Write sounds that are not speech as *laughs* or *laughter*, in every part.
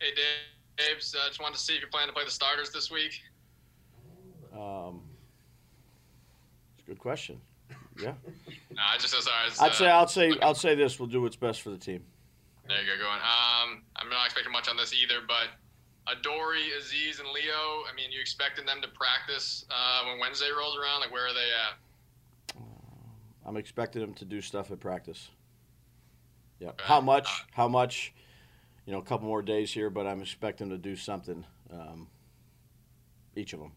Hey, Dave. Uh, just wanted to see if you're planning to play the starters this week. Um, it's a good question. Yeah. *laughs* no, I just sorry. I'd say I'll say I'll say this. We'll do what's best for the team. There you go, going. Um, I'm not expecting much on this either, but Adoree', Azeez, and Leo. I mean, you expecting them to practice uh, when Wednesday rolls around? Like, where are they at? I'm expecting them to do stuff at practice. Yeah. Okay. How much? Uh, how much? You know, a couple more days here, but I'm expecting to do something, um, each of them.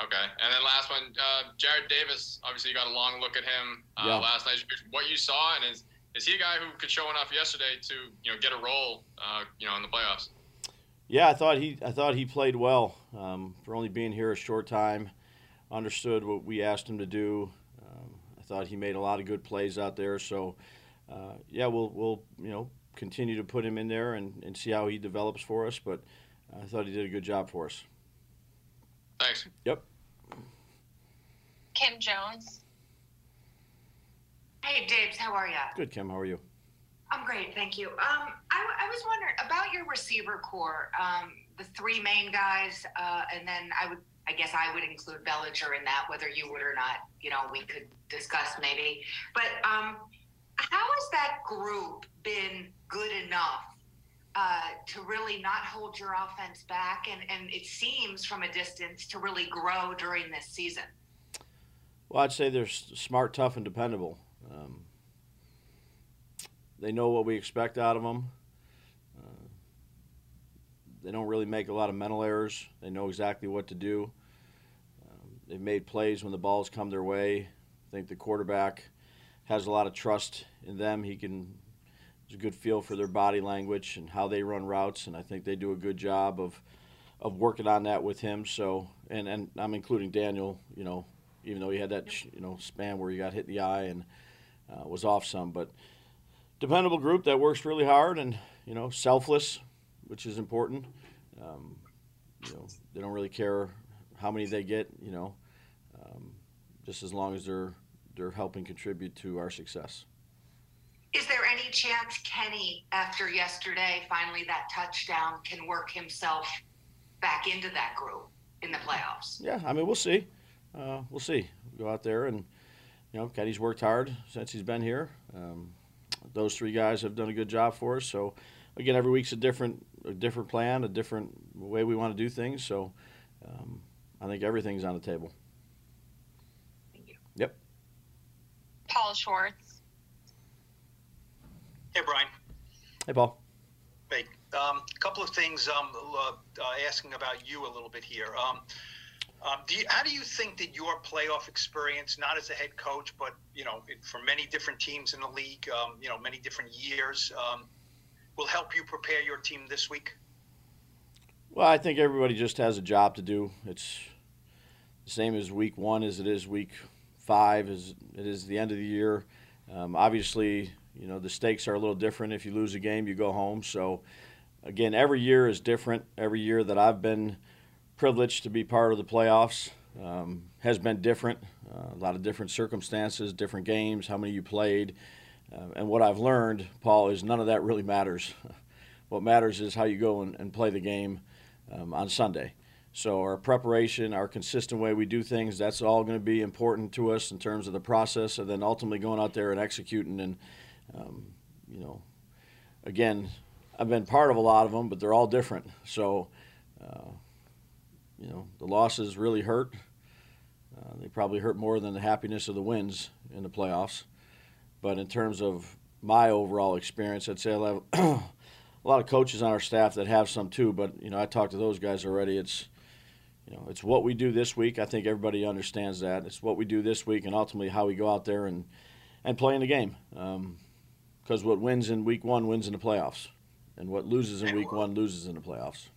Okay, and then last one, uh, Jarrad Davis. Obviously, you got a long look at him uh, yeah. last night. What you saw, and is is he a guy who could show enough yesterday to you know get a role, uh, you know, in the playoffs? Yeah, I thought he I thought he played well um, for only being here a short time. Understood what we asked him to do. Um, I thought he made a lot of good plays out there. So, uh, yeah, we'll we'll you know continue to put him in there and, and see how he develops for us. But I thought he did a good job for us. Thanks. Yep. Kim Jones. Hey, Dave. How are you? Good, Kim. How are you? I'm great, thank you. Um, I, I, was wondering about your receiver corps, um, the three main guys, uh, and then I would, I guess, I would include Bellinger in that, whether you would or not. You know, we could discuss maybe. But um, how has that group been good enough uh, to really not hold your offense back and, and it seems from a distance to really grow during this season? Well, I'd say they're smart, tough, and dependable. Um, they know what we expect out of them. Uh, they don't really make a lot of mental errors. They know exactly what to do. Um, they've made plays when the balls come their way. I think the quarterback has a lot of trust in them. He can there's a good feel for their body language and how they run routes, and I think they do a good job of of working on that with him. So, and and I'm including Daniel. You know, even though he had that you know span where he got hit in the eye and uh, was off some, but dependable group that works really hard and you know selfless, which is important. Um, you know, they don't really care how many they get. You know, um, just as long as they're they're helping contribute to our success. Is there any chance Kenny, after yesterday, finally that touchdown, can work himself back into that group in the playoffs? Yeah, I mean, we'll see. Uh, we'll see. We'll go out there and, you know, Kenny's worked hard since he's been here. Um, those three guys have done a good job for us. So, again, every week's a different, a different plan, a different way we want to do things. So, um, I think everything's on the table. Thank you. Yep. Paul Schwartz. Hey, Brian. Hey, Paul. Hey, a um, couple of things um, uh, uh, asking about you a little bit here. Um, um, do you, how do you think that your playoff experience, not as a head coach, but you know, for many different teams in the league, um, you know, many different years, um, will help you prepare your team this week? Well, I think everybody just has a job to do. It's the same as week one as it is week five, as it is the end of the year. obviously, you know, the stakes are a little different. If you lose a game, you go home. So, again, every year is different. Every year that I've been privileged to be part of the playoffs um, has been different. Uh, a lot of different circumstances, different games, how many you played. Uh, and what I've learned, Paul, is none of that really matters. *laughs* what matters is how you go and, and play the game um, on Sunday. So our preparation, our consistent way we do things, that's all going to be important to us in terms of the process, and then ultimately going out there and executing and um, you know, again, I've been part of a lot of them, but they're all different. So uh, you know, the losses really hurt. Uh, they probably hurt more than the happiness of the wins in the playoffs. But in terms of my overall experience, I'd say I have *clears throat* a lot of coaches on our staff that have some too. But you know, I talked to those guys already. It's you know, it's what we do this week. I think everybody understands that. It's what we do this week, and ultimately how we go out there and and play in the game. Because what wins in week one wins in the playoffs, and what loses in week one loses in the playoffs.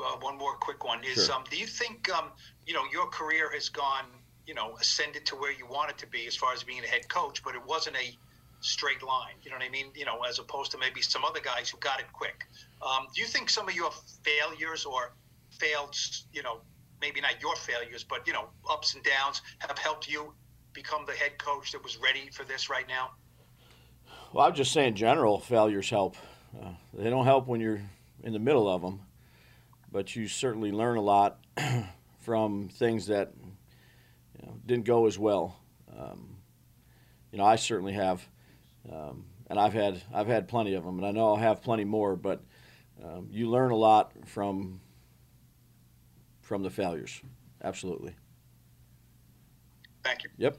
Uh, one more quick one is: sure. um, Do you think um, you know your career has gone, you know, ascended to where you want it to be as far as being a head coach, but it wasn't a straight line. You know what I mean? You know, as opposed to maybe some other guys who got it quick. Um, do you think some of your failures or failed, you know, maybe not your failures, but you know, ups and downs have helped you become the head coach that was ready for this right now? Well, I'm just saying, general failures help. Uh, they don't help when you're in the middle of them, but you certainly learn a lot *clears throat* from things that you know, didn't go as well. Um, you know, I certainly have. Um, and I've had I've had plenty of them, and I know I'll have plenty more. But um, you learn a lot from from the failures. Absolutely. Thank you. Yep.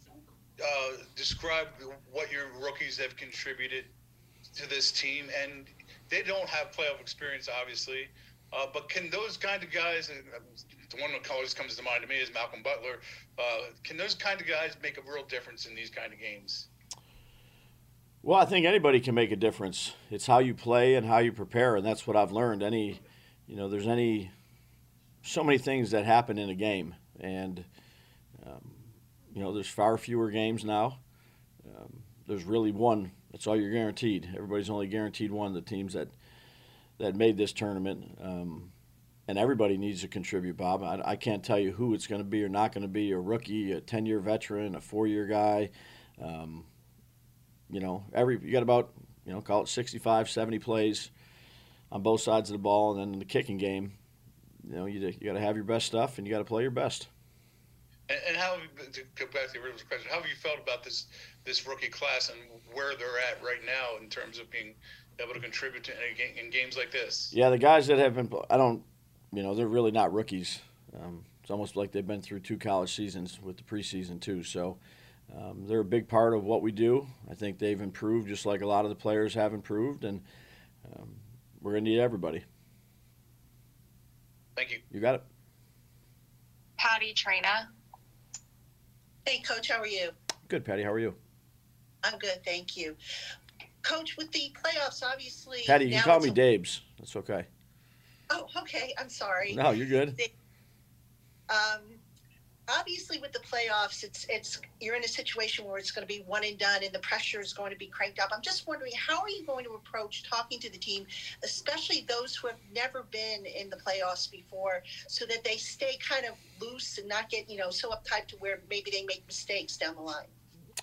uh, describe what your rookies have contributed to this team? And they don't have playoff experience, obviously. Uh, but can those kind of guys, uh, the one that always comes to mind to me is Malcolm Butler, uh, can those kind of guys make a real difference in these kind of games? Well, I think anybody can make a difference. It's how you play and how you prepare, and that's what I've learned. Any you know, there's any so many things that happen in a game, and um, you know, there's far fewer games now. Um, there's really one. That's all you're guaranteed. Everybody's only guaranteed one. The teams that that made this tournament, um, and everybody needs to contribute. Bob, I, I can't tell you who it's going to be or not going to be. A rookie, a ten-year veteran, a four-year guy. Um, you know, every you got about you know call it 65, 70 plays on both sides of the ball, and then in the kicking game, you know, you you got to have your best stuff and you got to play your best. And, and how to go back to the original question, how have you felt about this this rookie class and where they're at right now in terms of being able to contribute to in, in games like this? Yeah, the guys that have been, I don't, you know, they're really not rookies. Um, it's almost like they've been through two college seasons with the preseason too. So. Um, they're a big part of what we do. I think they've improved just like a lot of the players have improved, and um, we're going to need everybody. Thank you. You got it. Patty Traina. Hey, Coach, how are you? Good, Patty. How are you? I'm good, thank you. Coach, with the playoffs, obviously. Patty, you can call me a... Dabs. That's okay. Oh, okay. I'm sorry. No, you're good. *laughs* Um, obviously with the playoffs, it's it's you're in a situation where it's going to be one and done, and the pressure is going to be cranked up. I'm just wondering how are you going to approach talking to the team, especially those who have never been in the playoffs before, so that they stay kind of loose and not get you know so uptight to where maybe they make mistakes down the line.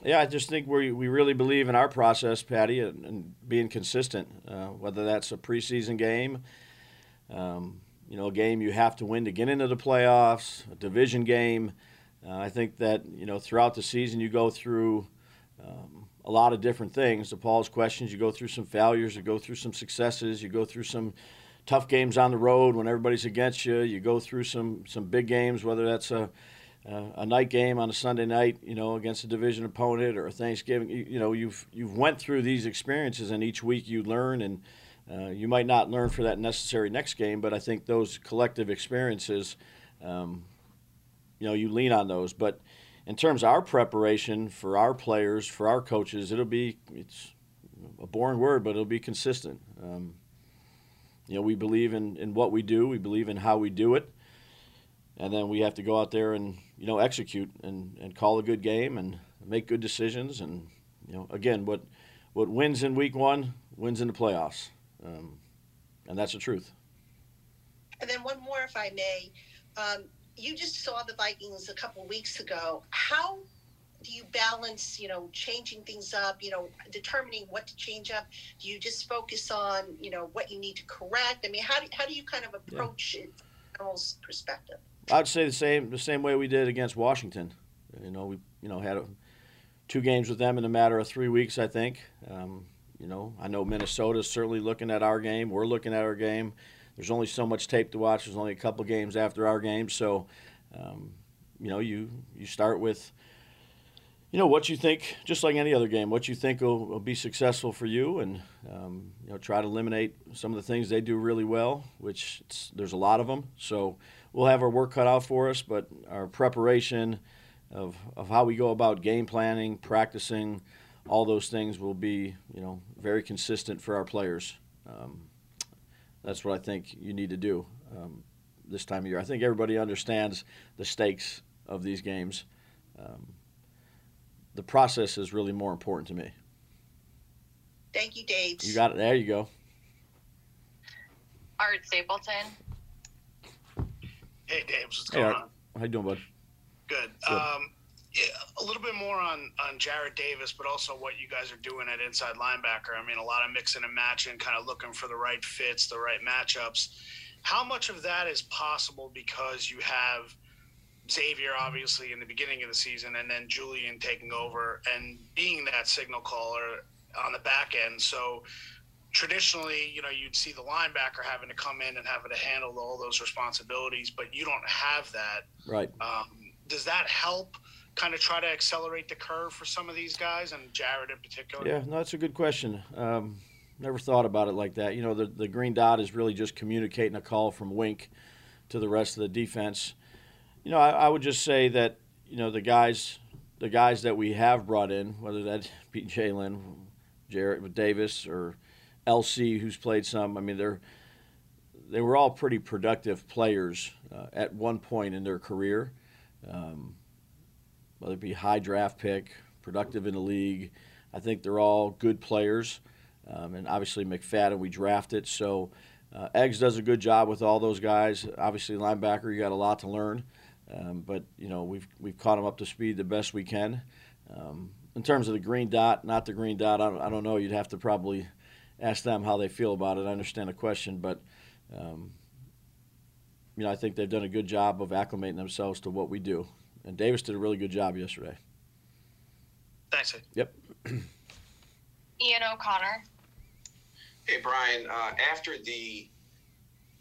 Yeah, I just think we we really believe in our process, Patty, and, and being consistent. Uh, whether that's a preseason game. Um, you know, a game you have to win to get into the playoffs, a division game. Uh, I think that, you know, throughout the season you go through um, a lot of different things. To Paul's questions, you go through some failures, you go through some successes, you go through some tough games on the road when everybody's against you. You go through some some big games, whether that's a a night game on a Sunday night, you know, against a division opponent or a Thanksgiving. You, you know, you've you've went through these experiences, and each week you learn, and uh, you might not learn for that necessary next game, but I think those collective experiences, um, you know, you lean on those. But in terms of our preparation for our players, for our coaches, it'll be it's a boring word, but it'll be consistent. Um, you know, we believe in, in what we do, we believe in how we do it, and then we have to go out there and you know execute and, and call a good game and make good decisions. And you know, again, what what wins in week one wins in the playoffs, um, and that's the truth. And then one more, if I may. Um, you just saw the Vikings a couple weeks ago. How do you balance, you know, changing things up, you know, determining what to change up? Do you just focus on, you know, what you need to correct? I mean, how do, how do you kind of approach yeah. it from General's perspective? I'd say the same the same way we did against Washington. You know, we you know had a, two games with them in a matter of three weeks. I think. Um, you know, I know Minnesota's certainly looking at our game. We're looking at our game there's only so much tape to watch. There's only a couple games after our game, so um, you know you you start with you know what you think, just like any other game, what you think will, will be successful for you, and um, you know try to eliminate some of the things they do really well, which there's a lot of them. So we'll have our work cut out for us, but our preparation of of how we go about game planning, practicing, all those things will be you know very consistent for our players. Um, that's what I think you need to do um, this time of year. I think everybody understands the stakes of these games. Um, the process is really more important to me. Thank you, Dave. You got it. There you go. Art Stapleton. Hey, Dave. What's hey, going Art. on? How you doing, bud? Good. Um, yeah, a little bit more on on Jarrad Davis, but also what you guys are doing at inside linebacker. I mean, a lot of mixing and matching, kind of looking for the right fits, the right matchups. How much of that is possible because you have Xavier obviously in the beginning of the season, and then Julian taking over and being that signal caller on the back end. So traditionally, you know, you'd see the linebacker having to come in and having to handle all those responsibilities, but you don't have that. Right. Um, does that help? Kind of try to accelerate the curve for some of these guys and Jarrad in particular? Yeah, no, that's a good question. Um, never thought about it like that. You know, the, the green dot is really just communicating a call from Wink to the rest of the defense. You know, I, I would just say that, you know, the guys the guys that we have brought in, whether that *laughs* be Jalen, Jarrad Davis, or LC, who's played some, I mean, they're they were all pretty productive players uh, at one point in their career. Um, whether it be high draft pick, productive in the league. I think they're all good players. Um, and obviously, McFadden, we drafted. So, uh, Eggs does a good job with all those guys. Obviously, linebacker, you got a lot to learn. Um, but, you know, we've, we've caught them up to speed the best we can. Um, in terms of the green dot, not the green dot, I don't, I don't, know. You'd have to probably ask them how they feel about it. I understand the question, but, um, you know, I think they've done a good job of acclimating themselves to what we do and Davis did a really good job yesterday. Thanks. Yep. *clears throat* Ian O'Connor. Hey, Brian. Uh, after the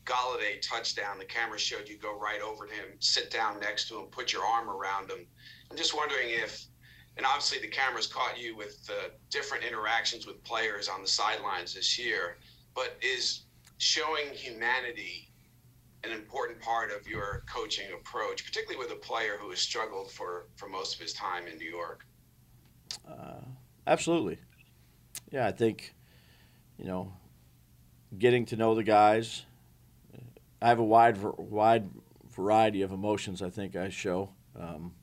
Golladay touchdown, the camera showed you go right over to him, sit down next to him, put your arm around him. I'm just wondering if, and obviously the cameras caught you with uh, different interactions with players on the sidelines this year, but is showing humanity an important part of your coaching approach, particularly with a player who has struggled for, for most of his time in New York? Uh, absolutely. Yeah, I think, you know, getting to know the guys. I have a wide wide variety of emotions. I think I show. Um,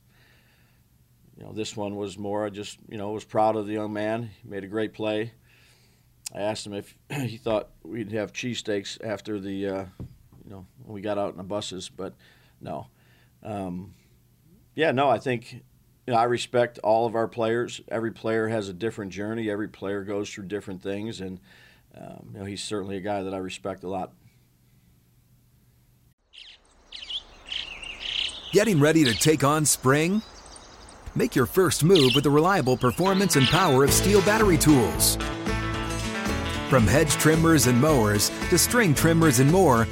you know, this one was more I just you know was proud of the young man. He made a great play. I asked him if *clears throat* he thought we'd have cheesesteaks after the uh, you know, we got out in the buses, but no. Um, yeah, no, I think you know, I respect all of our players. Every player has a different journey. Every player goes through different things, and um, you know, he's certainly a guy that I respect a lot. Getting ready to take on spring? Make your first move with the reliable performance and power of STIHL battery tools. From hedge trimmers and mowers to string trimmers and more,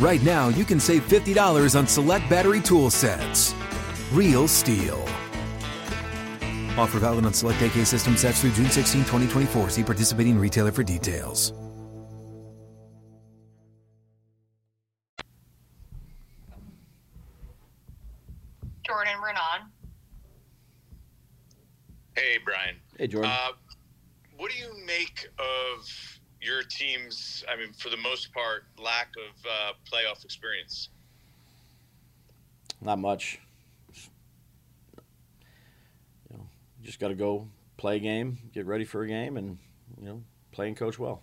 right now you can save $50 on select battery tool sets. Real STIHL. Offer valid on select AK system sets through June 16, 2024. See participating retailer for details. Jordan Raanan. Hey, Brian. Hey, Jordan. Uh, what do you make of your team's, I mean, for the most part, lack of uh, playoff experience? Not much. You know, you just got to go play a game, get ready for a game, and you know, play and coach well.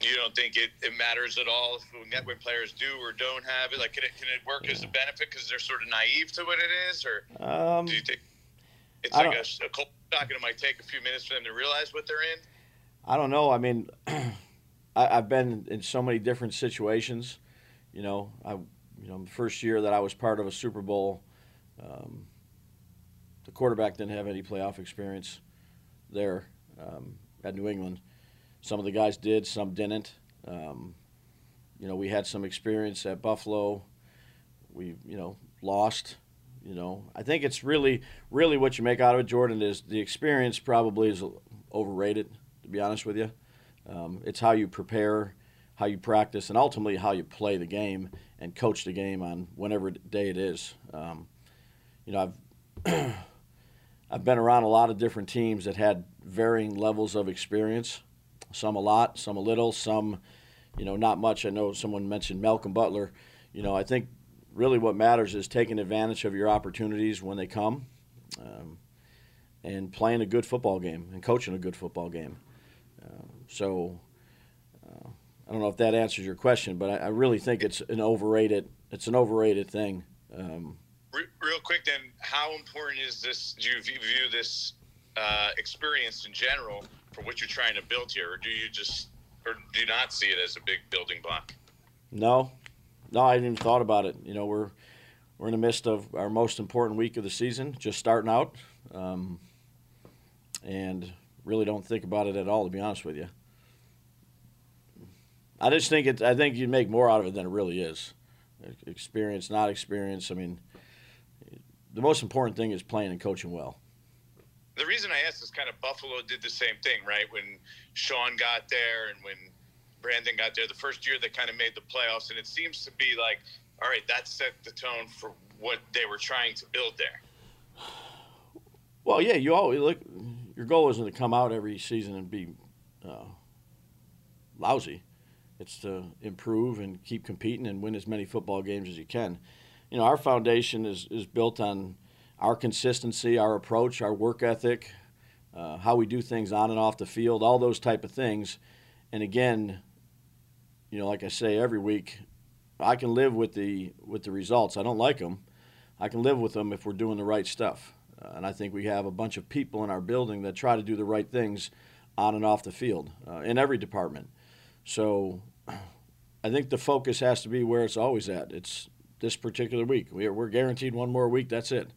You don't think it, it matters at all if, when players do or don't have it? Like, can it, can it work yeah. as a benefit because they're sort of naive to what it is, or um, do you think it's like a, a cold shock and it might take a few minutes for them to realize what they're in? I don't know. I mean, *clears throat* I, have been in so many different situations. You know, I, you know, the first year that I was part of a Super Bowl, um, the quarterback didn't have any playoff experience there um, at New England. Some of the guys did, some didn't. Um, you know, we had some experience at Buffalo. We, you know, lost. You know, I think it's really, really what you make out of it, Jordan, is the experience probably is overrated, to be honest with you. Um, it's how you prepare, how you practice, and ultimately how you play the game and coach the game on whatever day it is. Um, you know, I've *clears throat* I've been around a lot of different teams that had varying levels of experience. Some a lot, some a little, some, you know, not much. I know someone mentioned Malcolm Butler. You know, I think really what matters is taking advantage of your opportunities when they come um, and playing a good football game and coaching a good football game. So uh, I don't know if that answers your question, but I, I, really think it's an overrated it's an overrated thing. Um, Real quick, then, how important is this? Do you view this uh, experience in general for what you're trying to build here, or do you just or do you not see it as a big building block? No, no, I hadn't even thought about it. You know, we're we're in the midst of our most important week of the season, just starting out, um, and really don't think about it at all, to be honest with you. I just think it. I think you make more out of it than it really is. Experience, not experience. I mean, the most important thing is playing and coaching well. The reason I asked is kind of Buffalo did the same thing, right? When Sean got there and when Brandon got there the first year they kind of made the playoffs, and it seems to be like, all right, that set the tone for what they were trying to build there. Well, yeah, you always look. Your goal isn't to come out every season and be uh, lousy. It's to improve and keep competing and win as many football games as you can. You know, our foundation is is built on our consistency, our approach, our work ethic, uh, how we do things on and off the field, all those type of things. And again, you know, like I say every week, I can live with the with the results. I don't like them. I can live with them if we're doing the right stuff. And I think we have a bunch of people in our building that try to do the right things on and off the field uh, in every department. So I think the focus has to be where it's always at. It's this particular week. We're, we're guaranteed one more week. That's it.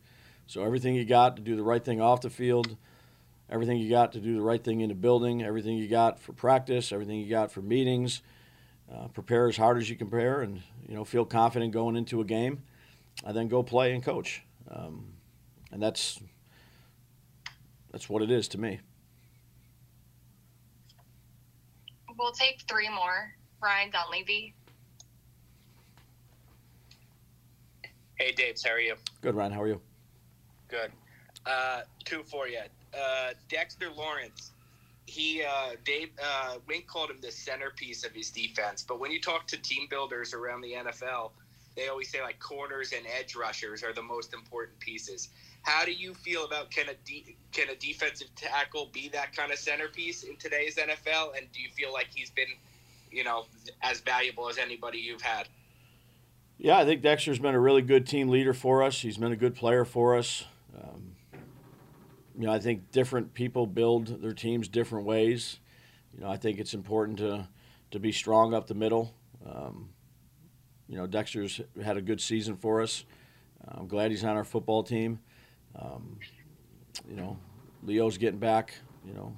So everything you got to do the right thing off the field, everything you got to do the right thing in the building, everything you got for practice, everything you got for meetings – uh, prepare as hard as you can prepare, and you know feel confident going into a game, and then go play and coach. Um, and that's that's what it is to me. We'll take three more. Ryan Dunleavy. Hey, Dave. How are you? Good, Ryan. How are you? Good. Uh, two for you. Uh, Dexter Lawrence he uh, Dave uh, Wink called him the centerpiece of his defense. But when you talk to team builders around the NFL, they always say like corners and edge rushers are the most important pieces. How do you feel about can a de- can a defensive tackle be that kind of centerpiece in today's NFL? And do you feel like he's been, you know, as valuable as anybody you've had? Yeah, I think Dexter's been a really good team leader for us. He's been a good player for us. Um, you know, I think different people build their teams different ways. You know, I think it's important to to be strong up the middle. Um, you know, Dexter's had a good season for us. I'm glad he's on our football team. Um, you know, Leo's getting back. You know,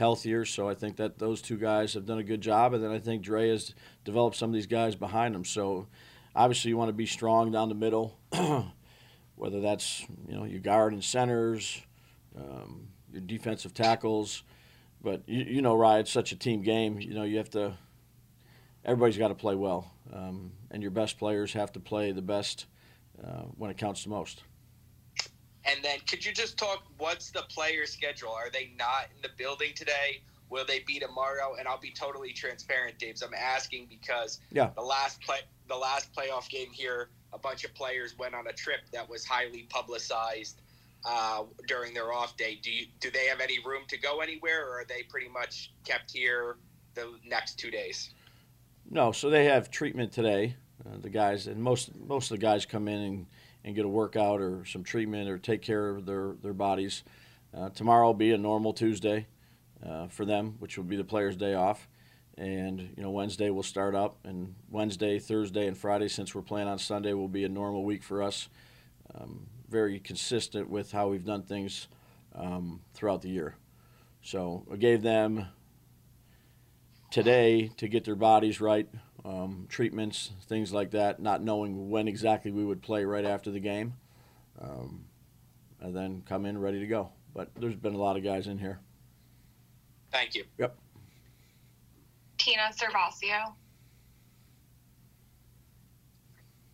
healthier. So I think that those two guys have done a good job, and then I think Dre has developed some of these guys behind him. So obviously you want to be strong down the middle, *clears throat* whether that's you know your guard and centers, um, your defensive tackles. But you, you know, Ryan, it's such a team game. You know, you have to. Everybody's got to play well, um, and your best players have to play the best uh, when it counts the most. And then could you just talk what's the player schedule? Are they not in the building today? Will they be tomorrow? And I'll be totally transparent, Daves. I'm asking because yeah. the last play the last playoff game here, a bunch of players went on a trip that was highly publicized uh, during their off day. Do you do they have any room to go anywhere or are they pretty much kept here the next two days? No, so they have treatment today. Uh, the guys and most most of the guys come in and and get a workout or some treatment or take care of their, their bodies. Uh, tomorrow will be a normal Tuesday uh, for them, which will be the players' day off. And you know Wednesday will start up, and Wednesday, Thursday, and Friday, since we're playing on Sunday, will be a normal week for us. Um, very consistent with how we've done things um, throughout the year. So I gave them today to get their bodies right, um, treatments, things like that, not knowing when exactly we would play right after the game, um, and then come in ready to go. But there's been a lot of guys in here. Thank you. Yep. Tina Cervasio.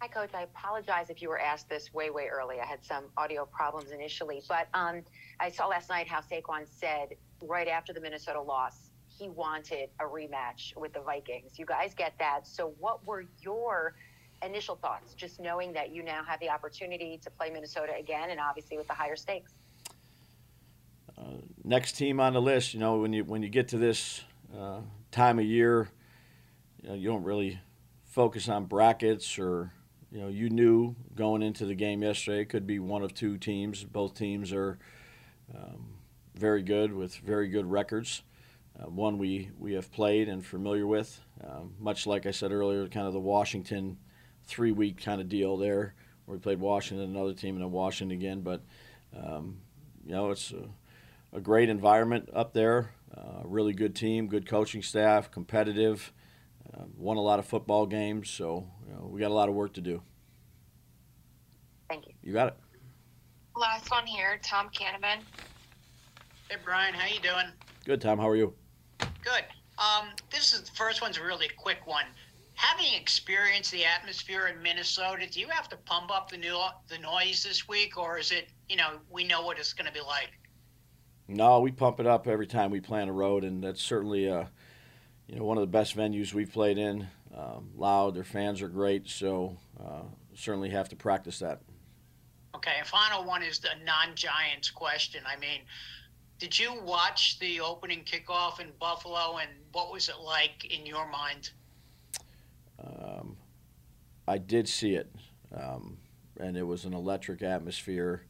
Hi, Coach. I apologize if you were asked this way, way early. I had some audio problems initially, but um, I saw last night how Saquon said right after the Minnesota loss he wanted a rematch with the Vikings. You guys get that. So, what were your initial thoughts, just knowing that you now have the opportunity to play Minnesota again, and obviously with the higher stakes? Uh, next team on the list, you know, when you when you get to this uh, time of year, you, know, you don't really focus on brackets or you know you knew going into the game yesterday it could be one of two teams. Both teams are um, very good with very good records uh, one we, we have played and familiar with. Um, much like I said earlier, kind of the Washington three week kind of deal there, where we played Washington, another team, and then Washington again. But, um, you know, it's a, a, great environment up there, uh, really good team, good coaching staff, competitive, uh, won a lot of football games. So, you know, we got a lot of work to do. Thank you. You got it. Last one here, Tom Canavan. Hey, Brian, how you doing? Good, Tom. How are you? Good. Um, this is the first one's a really quick one. Having experienced the atmosphere in Minnesota, do you have to pump up the new the noise this week, or is it you know we know what it's going to be like? No, we pump it up every time we play on a road, and that's certainly uh, you know one of the best venues we've played in. Um, loud, their fans are great, so uh, certainly have to practice that. Okay, final one is the non-Giants question. I mean, did you watch the opening kickoff in Buffalo, and what was it like in your mind? Um, I did see it, um, and it was an electric atmosphere,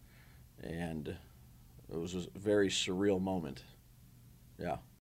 and it was a very surreal moment. Yeah.